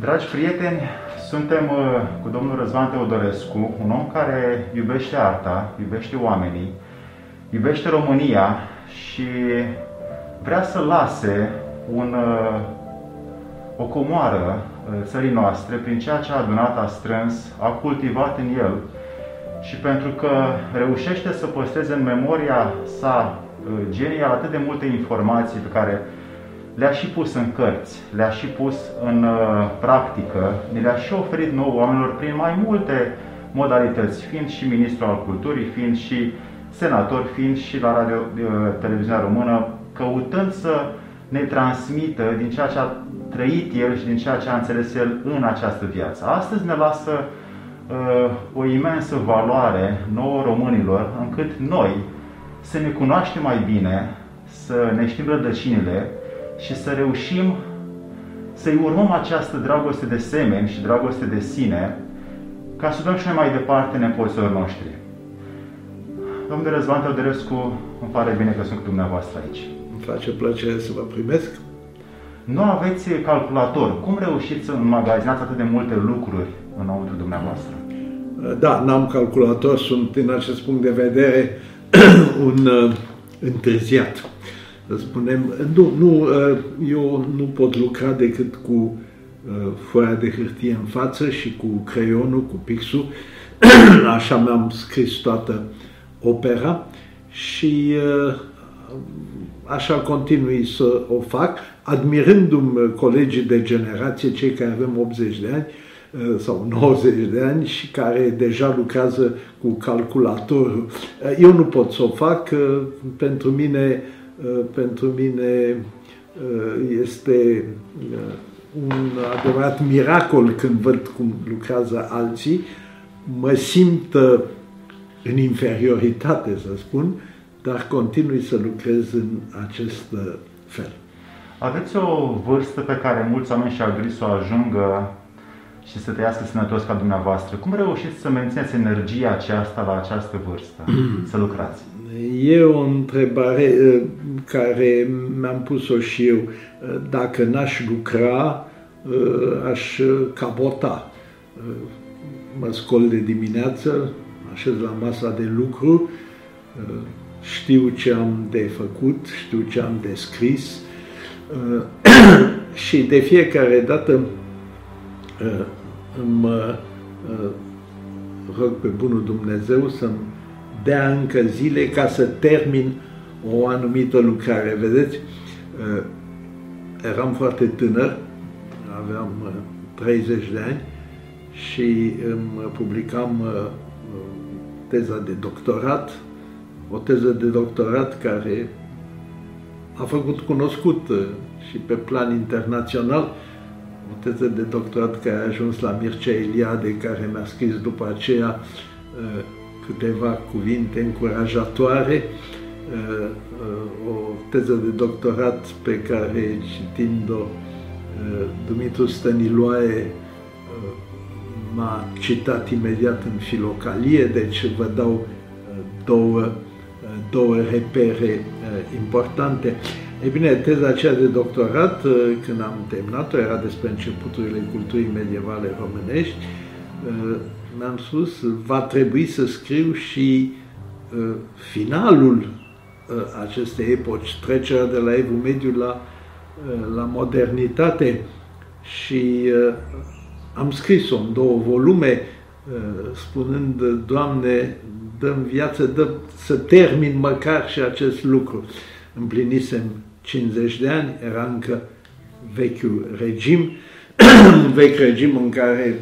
Dragi prieteni, suntem uh, cu domnul Răzvan Teodorescu, un om care iubește arta, iubește oamenii, iubește România și vrea să lase un, uh, o comoară uh, țării noastre prin ceea ce a adunat, a strâns, a cultivat în el. Și pentru că reușește să păstreze în memoria sa genial atât de multe informații pe care le-a și pus în cărți, le-a și pus în uh, practică, ne le-a și oferit nou oamenilor prin mai multe modalități, fiind și ministru al culturii, fiind și senator, fiind și la radio, uh, televiziunea română, căutând să ne transmită din ceea ce a trăit el și din ceea ce a înțeles el în această viață. Astăzi ne lasă uh, o imensă valoare nouă românilor, încât noi să ne cunoaștem mai bine, să ne știm rădăcinile, și să reușim să-i urmăm această dragoste de semeni și dragoste de sine ca să dăm și noi mai departe nepoților noștri. Domnule Răzvan Teodorescu, îmi pare bine că sunt cu dumneavoastră aici. Îmi face plăcere să vă primesc. Nu aveți calculator. Cum reușiți să înmagazinați atât de multe lucruri înăuntru dumneavoastră? Da, n-am calculator, sunt din acest punct de vedere un uh, întârziat să spunem, nu, nu, uh, eu nu pot lucra decât cu uh, foaia de hârtie în față și cu creionul, cu pixul. Așa mi-am scris toată opera și uh, așa continui să o fac, admirându-mi colegii de generație, cei care avem 80 de ani, sau 90 de ani și care deja lucrează cu calculatorul. Eu nu pot să o fac, pentru mine Uh, pentru mine uh, este uh, un adevărat miracol când văd cum lucrează alții. Mă simt în inferioritate, să spun, dar continui să lucrez în acest fel. Aveți o vârstă pe care mulți oameni și-ar dori să o ajungă și să trăiască sănătos ca dumneavoastră. Cum reușiți să mențineți energia aceasta la această vârstă, să lucrați? E o întrebare uh, care mi-am pus-o și eu. Uh, dacă n-aș lucra, uh, aș cabota. Mă scol de dimineață, așez la masa de lucru, știu ce am de făcut, știu ce am de scris și de fiecare dată mă rog pe Bunul Dumnezeu să-mi dea încă zile ca să termin o anumită lucrare. Vedeți, uh, eram foarte tânăr, aveam 30 uh, de ani și îmi publicam uh, teza de doctorat, o teză de doctorat care a făcut cunoscut și pe plan internațional, o teză de doctorat care a ajuns la Mircea Eliade, care mi-a scris după aceea câteva cuvinte încurajatoare, uh, uh, o teză de doctorat pe care, citind-o, uh, Dumitru Stăniloae m-a citat imediat în filocalie, deci vă dau două, două repere importante. Ei bine, teza aceea de doctorat, când am terminat-o, era despre începuturile culturii medievale românești, mi-am spus, va trebui să scriu și uh, finalul uh, acestei epoci, trecerea de la evul mediu la, uh, la modernitate și uh, am scris-o în două volume, uh, spunând, Doamne, dăm viață, dă să termin măcar și acest lucru. Împlinisem 50 de ani, era încă vechiul regim, vechi regim în care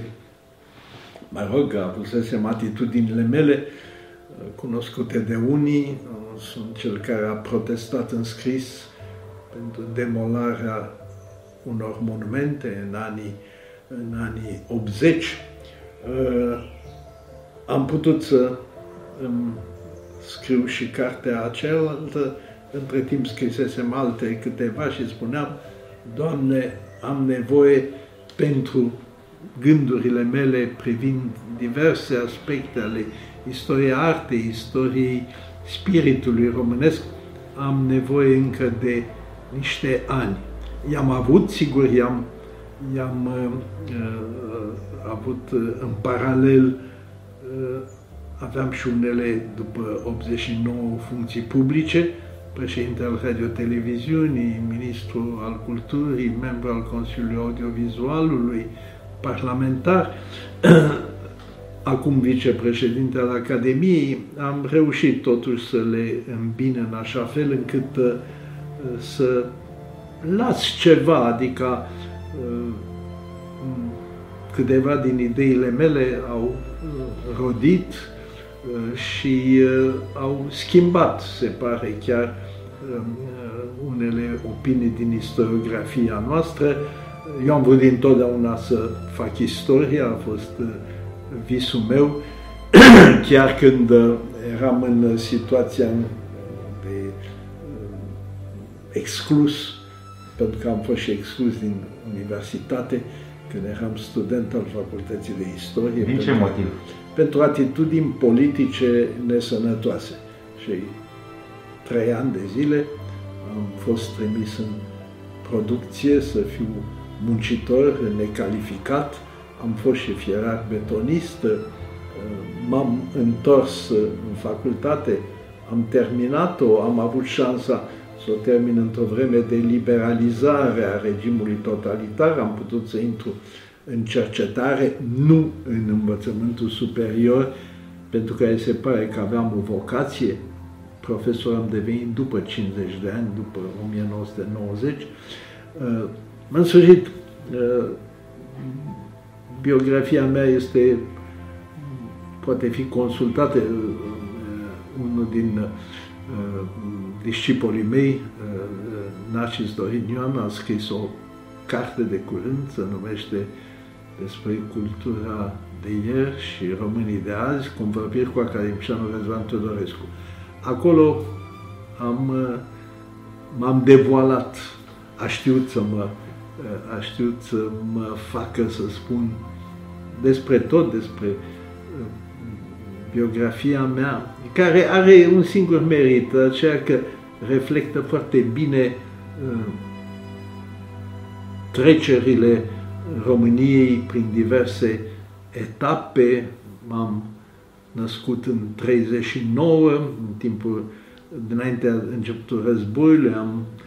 mă rog, avusesem atitudinile mele uh, cunoscute de unii, uh, sunt cel care a protestat în scris pentru demolarea unor monumente în anii, în anii 80. Uh, am putut să îmi scriu și cartea acealaltă, între timp scrisesem alte câteva și spuneam, Doamne, am nevoie pentru gândurile mele privind diverse aspecte ale istoriei artei, istoriei spiritului românesc, am nevoie încă de niște ani. I-am avut, sigur, i-am i-am avut în paralel, aveam și unele după 89 funcții publice, președinte al Radio-Televiziunii, ministru al culturii, membru al Consiliului Audiovizualului, parlamentar, acum vicepreședinte al Academiei, am reușit totuși să le îmbine în așa fel încât uh, să las ceva, adică uh, câteva din ideile mele au uh, rodit și au schimbat, se pare chiar, unele opinii din istoriografia noastră. Eu am vrut întotdeauna să fac istoria, a fost visul meu, chiar când uh, eram în situația de uh, exclus, pentru că am fost și exclus din universitate, când eram student al Facultății de Istorie. Din ce motiv? Pentru atitudini politice nesănătoase. Și trei ani de zile am fost trimis în producție să fiu muncitor necalificat, am fost și fierar betonist, uh, m-am întors în facultate, am terminat-o, am avut șansa să o termin într-o vreme de liberalizare a regimului totalitar, am putut să intru în cercetare, nu în învățământul superior, pentru că se pare că aveam o vocație, profesor am devenit după 50 de ani, după 1990. Uh, în sfârșit, uh, biografia mea este, poate fi consultată, uh, unul din uh, discipolii mei, uh, Narcis Dorin Ioan, a scris o carte de curând, se numește despre cultura de ieri și românii de azi, convorbiri cu academicianul Răzvan Teodorescu. Acolo am, m-am devoalat, a știut să mă, a știut să mă facă să spun despre tot, despre uh, biografia mea, care are un singur merit, aceea că reflectă foarte bine uh, trecerile României prin diverse etape. M-am născut în 39, în timpul dinaintea începutul războiului, am Eh,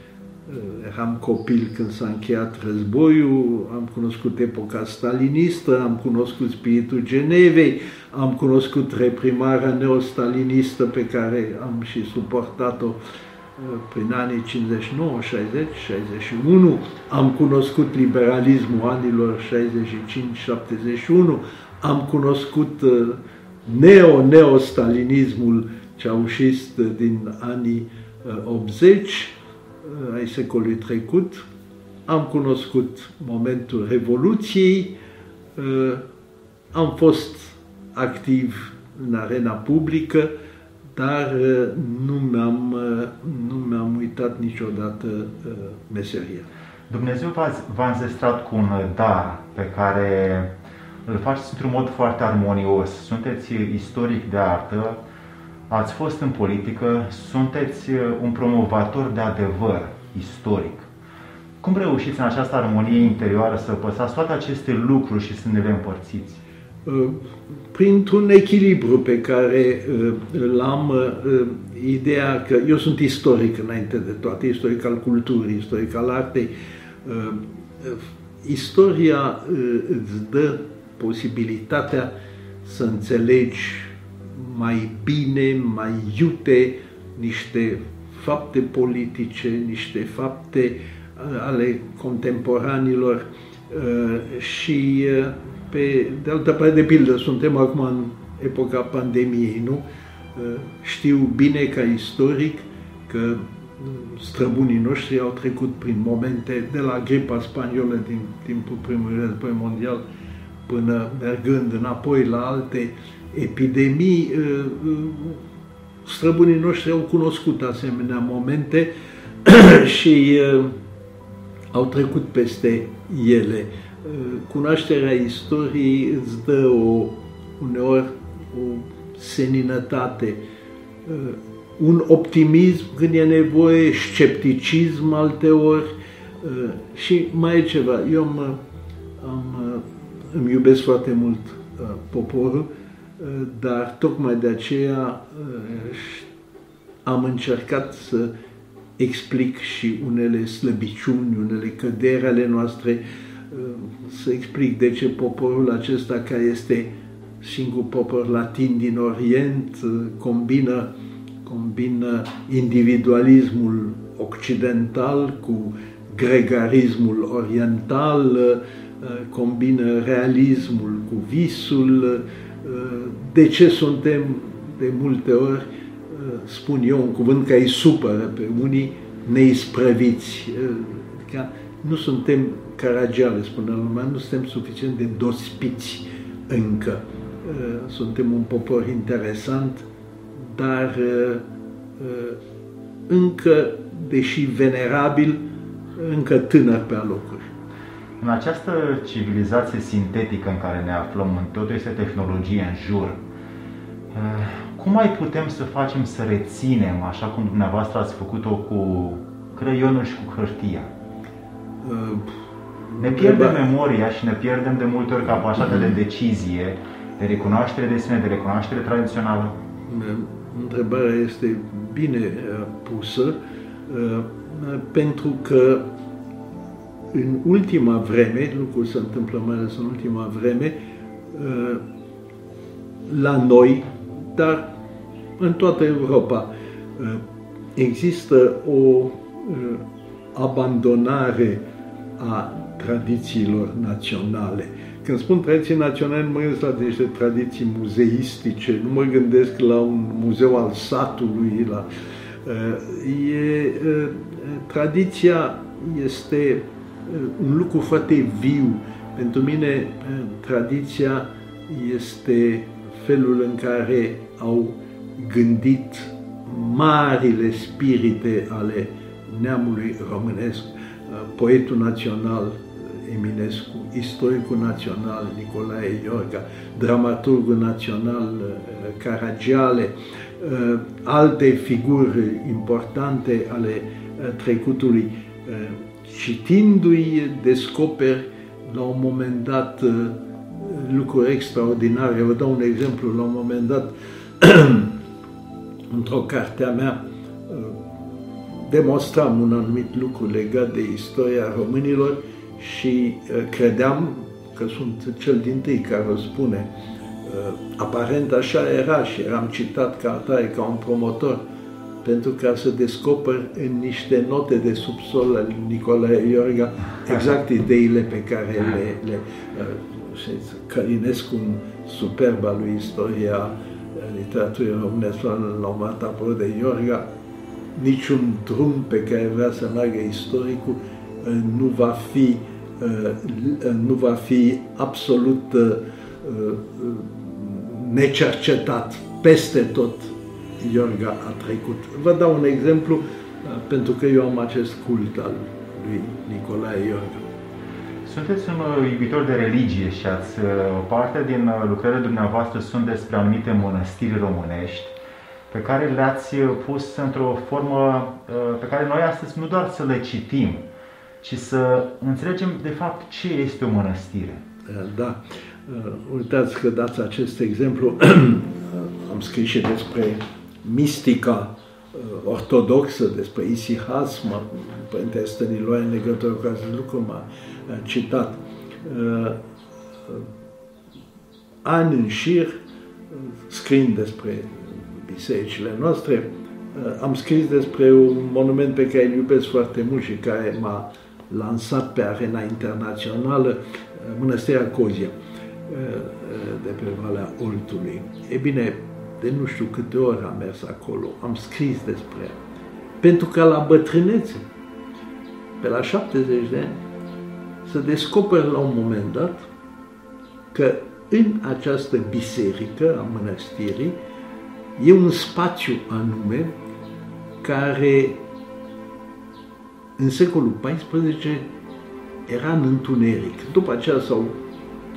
eram copil când s-a încheiat războiul, am cunoscut epoca stalinistă, am cunoscut spiritul Genevei, am cunoscut reprimarea neostalinistă pe care am și suportat-o eh, prin anii 59, 60, 61, am cunoscut liberalismul anilor 65-71, am cunoscut eh, neo-neostalinismul ceaușist din anii 80, ai secolului trecut, am cunoscut momentul Revoluției, uh, am fost activ în arena publică, dar uh, nu mi-am, uh, nu mi-am uitat niciodată meseria. Dumnezeu v-a înzestrat cu un dar pe care îl faceți într-un mod foarte armonios. Sunteți istoric de artă, ați fost în politică, sunteți uh, un promovator de adevăr istoric. Cum reușiți în această armonie interioară să păsați toate aceste lucruri și să ne le împărțiți? Uh, printr-un echilibru pe care uh, l-am, ideea că eu sunt istoric înainte de toate, istoric al culturii, istoric al artei. Istoria îți dă posibilitatea să înțelegi mai bine, mai iute niște fapte politice, niște fapte uh, ale contemporanilor uh, și uh, pe de altă parte, de pildă, suntem acum în epoca pandemiei, nu? Știu bine ca istoric că străbunii noștri au trecut prin momente de la gripa spaniolă din timpul primului război mondial până mergând înapoi la alte epidemii, uh, uh, străbunii noștri au cunoscut asemenea momente și uh, au trecut peste ele. Cunoașterea istoriei îți dă o, uneori o seninătate, un optimism când e nevoie, scepticism alteori și mai e ceva. Eu am am, uh, îmi iubesc foarte mult uh, poporul, uh, dar tocmai de aceea am încercat să explic și unele slăbiciuni, unele căderi ale noastre, să explic de ce poporul acesta, care este singur popor latin din Orient, combină, combină individualismul occidental cu gregarismul oriental, combină realismul cu visul. De ce suntem de multe ori, spun eu un cuvânt care îi supără pe unii, neisprăviți. Nu suntem caragiale, spune lumea, nu suntem suficient de dospiți încă. Suntem un popor interesant, dar încă, deși venerabil, încă tânăr pe alocuri. În această civilizație sintetică în care ne aflăm, în totul este tehnologie în jur, eh, cum mai putem să facem să reținem, așa cum dumneavoastră ați făcut-o cu creionul și cu hârtia? Uh, ne pierdem memoria și ne pierdem de multe ori capacitatea de decizie, de recunoaștere de sine, de recunoaștere tradițională? Întrebarea este bine uh, pusă pentru că în ultima vreme, lucrul se întâmplă mai ales în ultima vreme, uh, la noi, dar în toată Europa, uh, există o uh, abandonare a tradițiilor naționale. Când spun tradiții naționale, nu mă gândesc la niște tradiții muzeistice, nu mă gândesc la un muzeu al satului, la... E, tradiția este un lucru foarte viu. Pentru mine, tradiția este felul în care au gândit marile spirite ale neamului românesc, poetul național Eminescu, istoricul național Nicolae Iorga, dramaturgul național Caragiale, alte figuri importante ale trecutului citindu-i, descoperi la un moment dat uh, lucruri extraordinare. Vă dau un exemplu. La un moment dat, într-o carte a mea, uh, demonstram un anumit lucru legat de istoria românilor și uh, credeam că sunt cel din tâi care o spune. Aparent așa era și eram citat ca atare, ca un promotor pentru ca să descoper în niște note de subsol al Nicolae Iorga exact ideile pe care le, le uh, Călinescu, un superb al lui istoria uh, literaturii românești, la un moment de Iorga, niciun drum pe care vrea să meargă istoricul uh, nu va fi nu va fi absolut necercetat peste tot Iorga a trecut. Vă dau un exemplu uh, pentru că eu am acest cult al lui Nicolae Iorga. Sunteți un uh, iubitor de religie și ați, uh, o parte din lucrările dumneavoastră sunt despre anumite mănăstiri românești pe care le-ați pus într-o formă pe care noi astăzi nu doar să le citim, ci să înțelegem de fapt ce este o mănăstire. Da. Uitați că dați acest exemplu. Am scris și despre mistica uh, ortodoxă despre isihasm, Părintele Stăniloae în legătură cu acest lucru m-a citat. Uh, ani în șir, scriind despre bisericile noastre, uh, am scris despre un monument pe care îl iubesc foarte mult și care m-a lansat pe arena internațională, Mănăstirea Cozia, de pe Valea Oltului. E bine, de nu știu câte ori am mers acolo, am scris despre ea. Pentru că la bătrânețe, pe la 70 de ani, să descoper la un moment dat că în această biserică a mănăstirii e un spațiu anume care în secolul XIV era în întuneric. După aceea s-au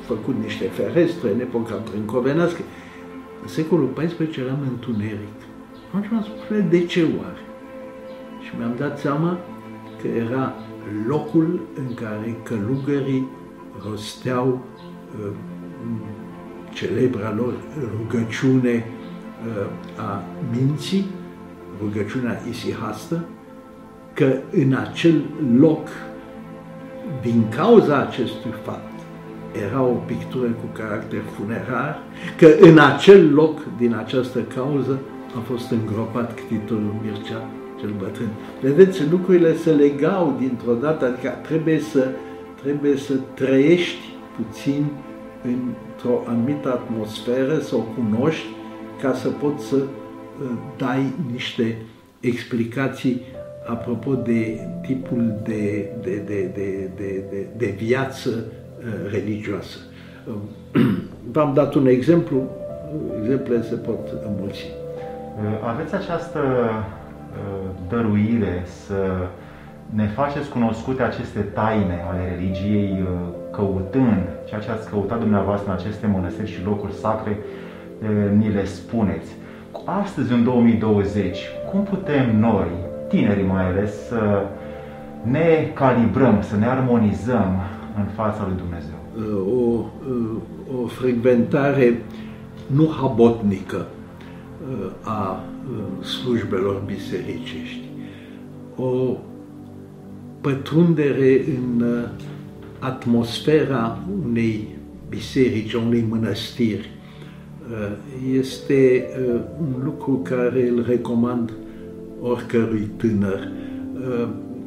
făcut niște ferestre în epoca brâncovenească, în secolul XIV eram întuneric. Atunci m-am spus, de ce oare? Și mi-am dat seama că era locul în care călugării rosteau celebra lor rugăciune a minții, rugăciunea isihastă, că în acel loc, din cauza acestui fapt, era o pictură cu caracter funerar, că în acel loc, din această cauză, a fost îngropat ctitorul Mircea cel bătrân. Vedeți, lucrurile se legau dintr-o dată, adică trebuie să, trebuie să trăiești puțin într-o anumită atmosferă, să o cunoști, ca să poți să uh, dai niște explicații apropo de tipul de, de, de, de, de, de, de viață uh, religioasă. V-am dat un exemplu, exemplele se pot înmulți. Aveți această uh, dăruire să ne faceți cunoscute aceste taine ale religiei, uh, căutând ceea ce ați căutat dumneavoastră în aceste mănăstiri și locuri sacre, ni le spuneți. Astăzi, în 2020, cum putem noi, tinerii mai ales, să ne calibrăm, să ne armonizăm în fața lui Dumnezeu? O, o frecventare nu habotnică a slujbelor bisericești, o pătrundere în atmosfera unei biserici, unei mănăstiri, este un lucru care îl recomand oricărui tânăr.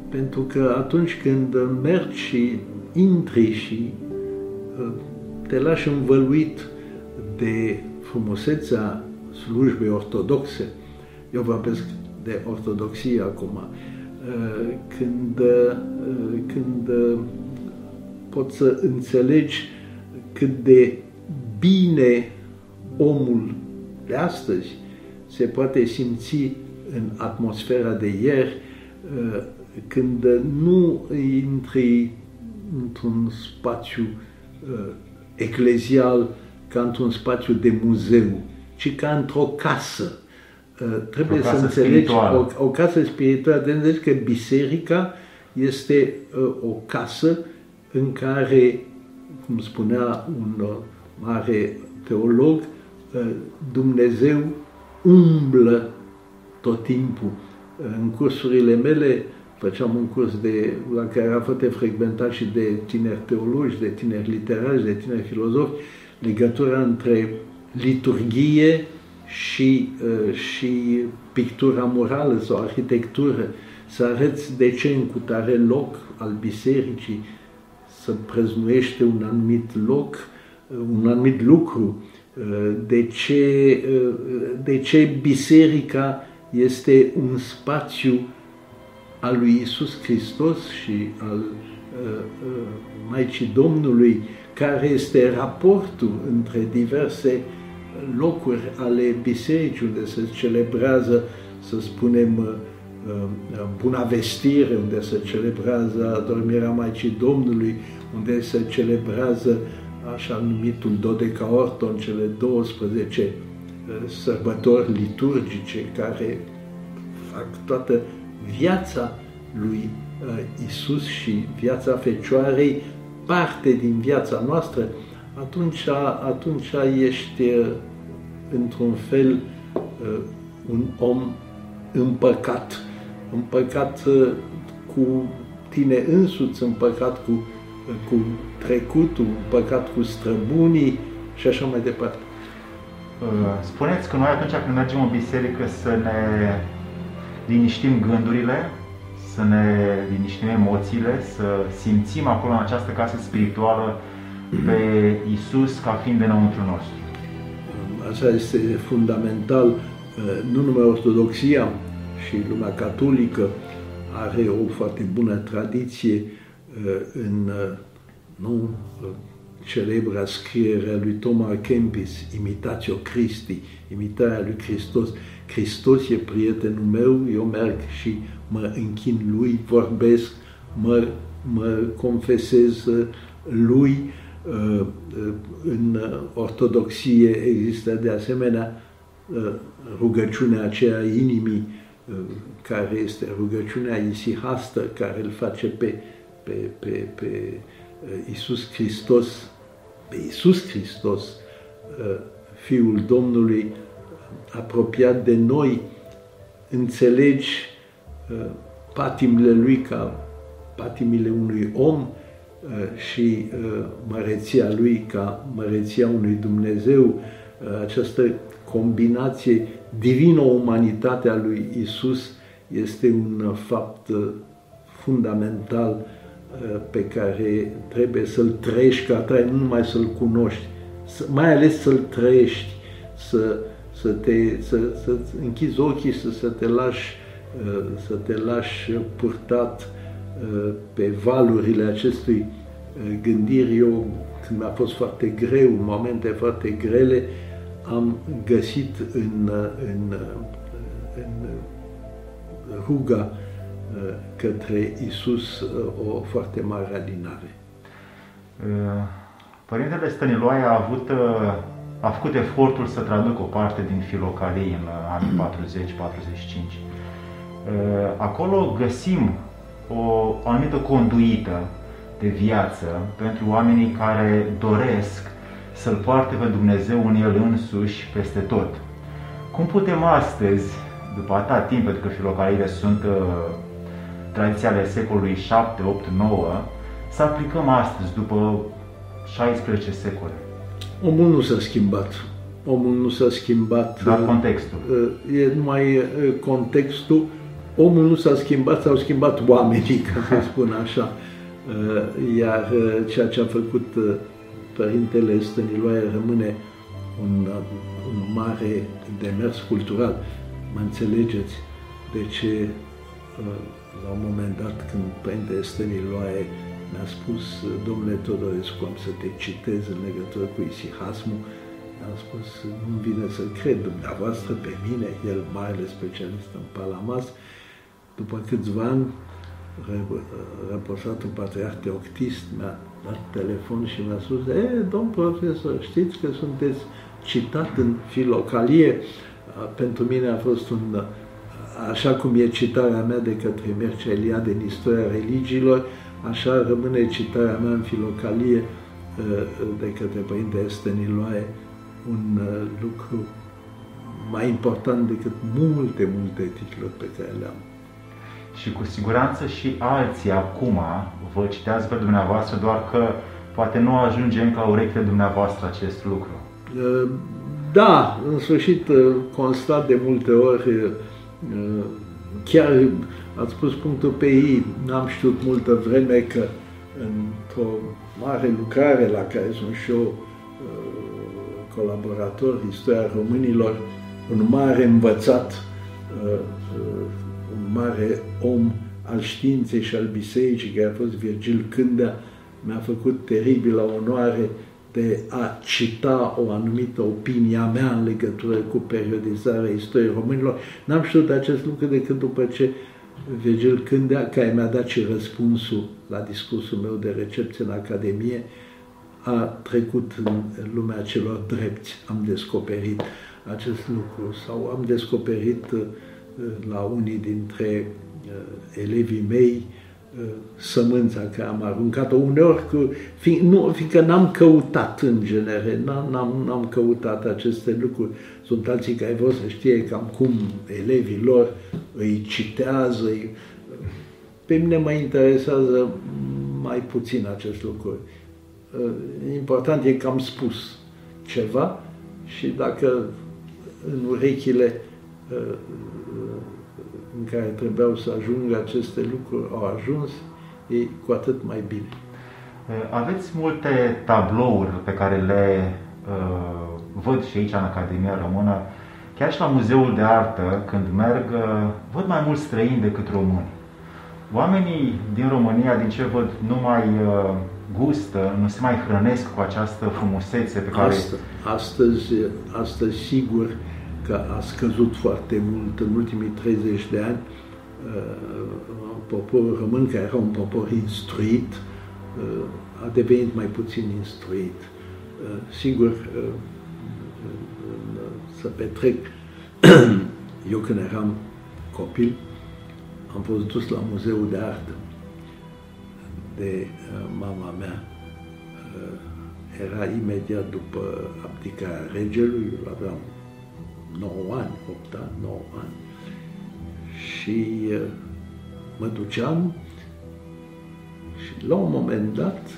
Pentru că atunci când mergi și intri și te lași învăluit de frumusețea slujbei ortodoxe, eu vorbesc de ortodoxie acum, când, când poți să înțelegi cât de bine omul de astăzi se poate simți în atmosfera de ieri când nu intri într-un spațiu eclezial ca într-un spațiu de muzeu, ci ca într-o casă. Trebuie o casă să înțelegi o, o casă spirituală, de înțelegi că biserica este o casă în care, cum spunea un mare teolog, Dumnezeu umblă tot timpul. În cursurile mele făceam un curs de, la care a fost frecventat și de tineri teologi, de tineri literari, de tineri filozofi, legătura între liturghie și, și pictura morală sau arhitectură, să arăți de ce în cutare loc al bisericii să preznuiește un anumit loc, un anumit lucru, de ce, de ce biserica este un spațiu al lui Isus Hristos și al Maicii Domnului, care este raportul între diverse locuri ale bisericii unde se celebrează, să spunem, buna vestire, unde se celebrează adormirea Maicii Domnului, unde se celebrează așa numitul Dodecaorton, cele 12 uh, sărbători liturgice care fac toată viața lui uh, Isus și viața Fecioarei parte din viața noastră, atunci, atunci ești uh, într-un fel un om împăcat, împăcat cu tine însuți, împăcat cu cu trecutul, păcat cu străbunii și așa mai departe. Uh, spuneți că noi atunci când mergem în biserică să ne liniștim gândurile, să ne liniștim emoțiile, să simțim acolo în această casă spirituală pe Isus ca fiind înăuntru nostru. Asta este fundamental. Uh, nu numai Ortodoxia și lumea catolică are o foarte bună tradiție în nu, celebra scriere a lui Thomas Kempis, Imitatio Christi, imitarea lui Hristos. Hristos e prietenul meu, eu merg și mă închin lui, vorbesc, mă, mă confesez lui. În ortodoxie există de asemenea rugăciunea aceea inimii, care este rugăciunea isihastă, care îl face pe pe, pe, pe Isus Hristos, pe Isus Hristos, Fiul Domnului, apropiat de noi, înțelegi patimile Lui ca patimile unui om și măreția Lui ca măreția unui Dumnezeu, această combinație divino-umanitate a lui Isus este un fapt fundamental pe care trebuie să-l trăiești ca trai, nu numai să-l cunoști, mai ales să-l trăiești, să, să te să, să închizi ochii, să, să te lași să te lași purtat pe valurile acestui gândiri. Eu, când mi-a fost foarte greu, în momente foarte grele, am găsit în, în, în ruga către Isus o foarte mare alinare. Părintele Stăniloae a avut a făcut efortul să traducă o parte din filocalii în anii 40-45. Acolo găsim o anumită conduită de viață pentru oamenii care doresc să-L poarte pe Dumnezeu în El însuși peste tot. Cum putem astăzi, după atâta timp, pentru că filocaliile sunt uh, tradiția ale secolului 7, 8, 9, să aplicăm astăzi, după 16 secole? Omul nu s-a schimbat. Omul nu s-a schimbat. Dar contextul. Uh, e numai uh, contextul. Omul nu s-a schimbat, s-au schimbat oamenii, ca să spun așa. Uh, iar ceea ce a făcut Părintele Stăniloae rămâne un, un mare demers cultural. Mă înțelegeți de ce la un moment dat când Părintele Stăniloae mi-a spus, domnule Todorescu, am să te citez în legătură cu isihasmul, am spus, nu vine să cred dumneavoastră pe mine, el mare specialist în Palamas. După câțiva ani, răposatul patriarh Teoctist mi-a dat telefon și mi-a spus, e, domn profesor, știți că sunteți citat în filocalie? Pentru mine a fost un, așa cum e citarea mea de către Mircea Eliade în istoria religiilor, așa rămâne citarea mea în filocalie de către Părinte Esteniloae, un lucru mai important decât multe, multe titluri pe care le-am și cu siguranță și alții acum vă citează pe dumneavoastră, doar că poate nu ajunge încă la urechile dumneavoastră acest lucru. Da, în sfârșit constat de multe ori, chiar ați spus punctul pe ei, n-am știut multă vreme că într-o mare lucrare la care sunt și eu colaborator, istoria românilor, un mare învățat un mare om al științei și al bisericii, care a fost Virgil Cândea, mi-a făcut teribilă onoare de a cita o anumită opinie a mea în legătură cu periodizarea istoriei românilor. N-am știut acest lucru decât după ce Virgil Cândea, care mi-a dat și răspunsul la discursul meu de recepție în Academie, a trecut în lumea celor drepți. Am descoperit acest lucru sau am descoperit uh, la unii dintre uh, elevii mei uh, sămânța care am aruncat-o uneori, că, fi, nu, fiindcă n-am căutat în genere, n-am, n-am, n-am căutat aceste lucruri. Sunt alții care vor să știe cam cum elevii lor îi citează. Îi... Pe mine mă interesează mai puțin acest lucru. Uh, important e că am spus ceva și dacă în urechile în care trebuiau să ajungă aceste lucruri au ajuns, e cu atât mai bine. Aveți multe tablouri pe care le uh, văd și aici în Academia Română, chiar și la Muzeul de Artă, când merg, uh, văd mai mulți străini decât români. Oamenii din România, din ce văd, nu mai uh, gustă, nu se mai hrănesc cu această frumusețe pe care... Astăzi, astăzi, astăzi sigur, că a scăzut foarte mult în ultimii 30 de ani. Uh, poporul român, care era un popor instruit, uh, a devenit mai puțin instruit. Uh, sigur, să petrec, eu când eram copil, am fost dus la Muzeul de Artă de mama mea, era imediat după abdicarea regelui, aveam 9 ani, 8 ani, 9 ani. Și mă duceam și la un moment dat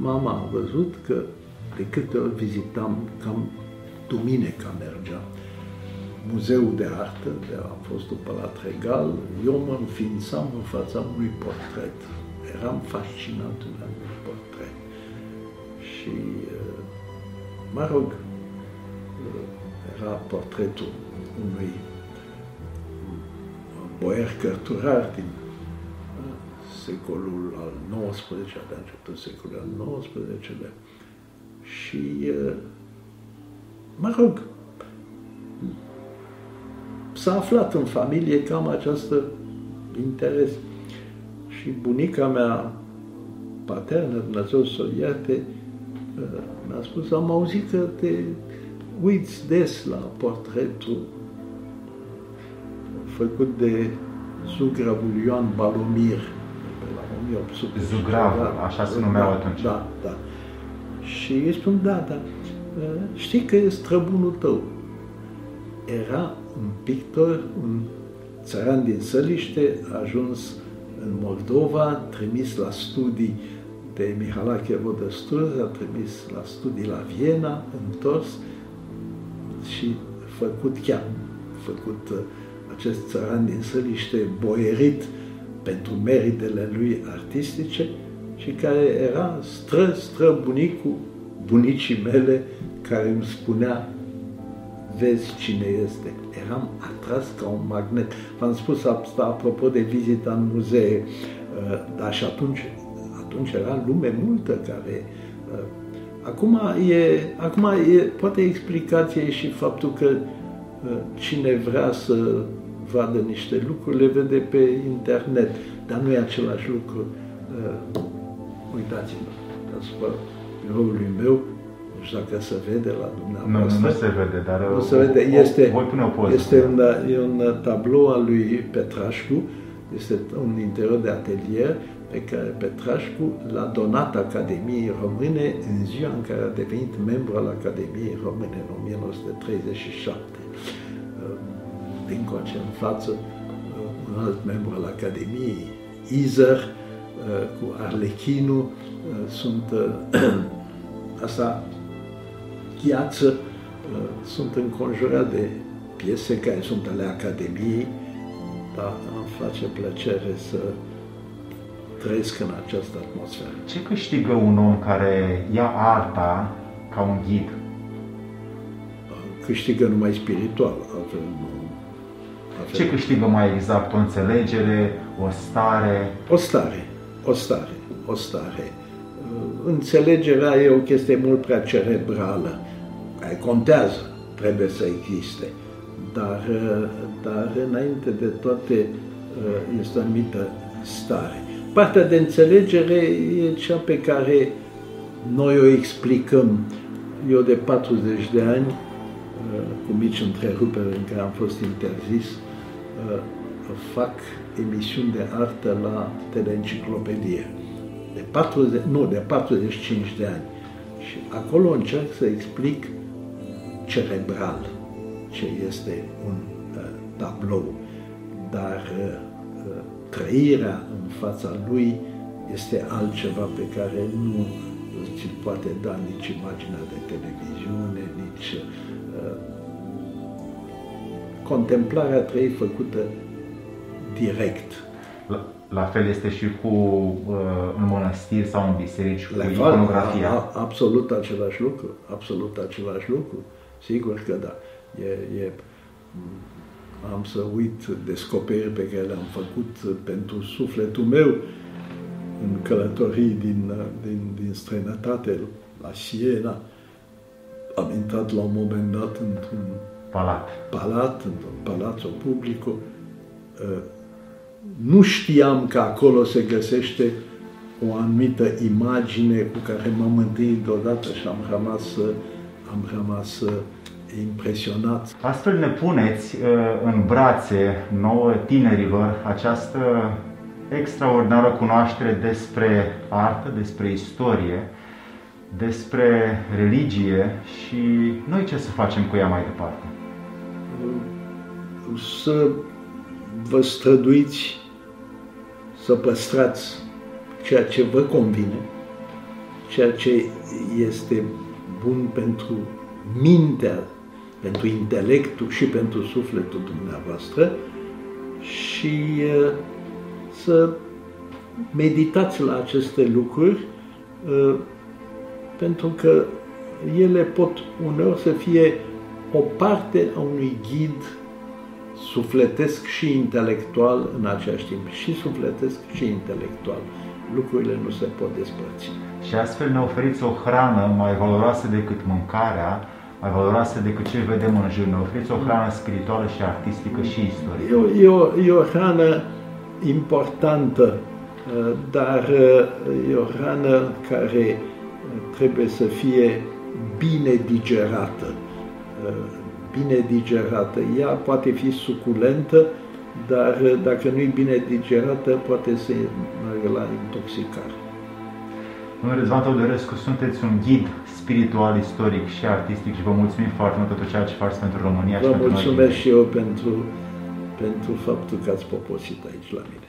mama a văzut că de câte ori vizitam, cam duminica mergeam, Muzeul de Artă, de a fostul Palat Regal, eu mă înființam în fața unui portret. Eram fascinat de unui portret. Și, mă rog, era portretul unui boier cărturar din secolul al XIX-lea, de început secolul al XIX-lea. Și, mă rog, s-a aflat în familie cam această interes. Și bunica mea paternă, Dumnezeu să o ierte, mi-a spus, am auzit că te uiți des la portretul făcut de Zugravul Ioan Balomir, pe la 1800. Zugrav, da, așa se numeau da, atunci. Da, da. Și îi spun, da, da, știi că e străbunul tău. Era un pictor, un țăran din Săliște, ajuns în Moldova, trimis la studii de Mihalache Vodăstur, a trimis la studii la Viena, întors și făcut chiar, făcut uh, acest țăran din Săliște boierit pentru meritele lui artistice și care era stră, stră bunicul bunicii mele care îmi spunea vezi cine este. Eram atras ca un magnet. V-am spus asta apropo de vizita în muzee, uh, dar și atunci, atunci era lume multă care... Uh, acum e, acum e, poate explicație și faptul că uh, cine vrea să vadă niște lucruri, le vede pe internet, dar nu e același lucru. Uitați-vă, asupra biroului meu, nu știu dacă se vede la dumneavoastră. Nu, nu se vede, dar nu se vede. Este, voi pune o poză. Este un, e un tablou al lui Petrașcu, este un interior de atelier pe care Petrașcu l-a donat Academiei Române în ziua în care a devenit membru al Academiei Române, în 1937. Din coace în față, un alt membru al Academiei, Izer, cu Arlechinu, sunt asta gheață, uh, sunt înconjurat de piese care sunt ale Academiei, dar îmi face plăcere să trăiesc în această atmosferă. Ce câștigă un om care ia arta ca un ghid? Câștigă numai spiritual, altfel nu. Altfel Ce câștigă mai exact? O înțelegere, o stare? O stare, o stare, o stare. Uh, înțelegerea e o chestie mult prea cerebrală care contează, trebuie să existe. Dar, uh, dar înainte de toate uh, este o anumită stare. Partea de înțelegere e cea pe care noi o explicăm. Eu de 40 de ani, uh, cu mici întreruperi în care am fost interzis, fac emisiuni de artă la teleenciclopedie. De 40, nu, de 45 de ani. Și acolo încerc să explic cerebral ce este un uh, tablou, dar uh, uh, trăirea în fața lui este altceva pe care nu ți-l poate da nici imaginea de televiziune, nici uh, contemplarea trăiei făcută direct. La, la fel este și cu uh, în mănăstiri sau în biserici, cu iconografia. A, a, absolut același lucru, absolut același lucru. Sigur că da. E, e, am să uit descoperiri pe care le-am făcut pentru sufletul meu în călătorii din, din, din străinătate, la Siena. Am intrat la un moment dat într-un palat, palat într-un palazzo publico. Uh, nu știam că acolo se găsește o anumită imagine cu care m-am întâlnit deodată și am rămas am rămas uh, impresionat. Astfel ne puneți uh, în brațe nouă tinerilor această extraordinară cunoaștere despre artă, despre istorie, despre religie și noi ce să facem cu ea mai departe? Să vă străduiți să păstrați ceea ce vă convine, ceea ce este bun pentru mintea, pentru intelectul și pentru sufletul dumneavoastră și să meditați la aceste lucruri pentru că ele pot uneori să fie o parte a unui ghid sufletesc și intelectual în același timp. Și sufletesc și intelectual. Lucrurile nu se pot despărți. Și astfel ne oferiți o hrană mai valoroasă decât mâncarea, mai valoroasă decât ce vedem în jur. Ne oferiți o hrană spirituală și artistică și istorică. E o, e o, e o hrană importantă, uh, dar uh, e o hrană care trebuie să fie bine digerată uh, bine digerată. Ea poate fi suculentă, dar dacă nu e bine digerată, poate să meargă la intoxicare. Domnule Răzvan Teodorescu, sunteți un ghid spiritual, istoric și artistic și vă mulțumim foarte mult pentru ceea ce faceți pentru România vă și pentru mulțumesc și eu pentru, pentru faptul că ați poposit aici la mine.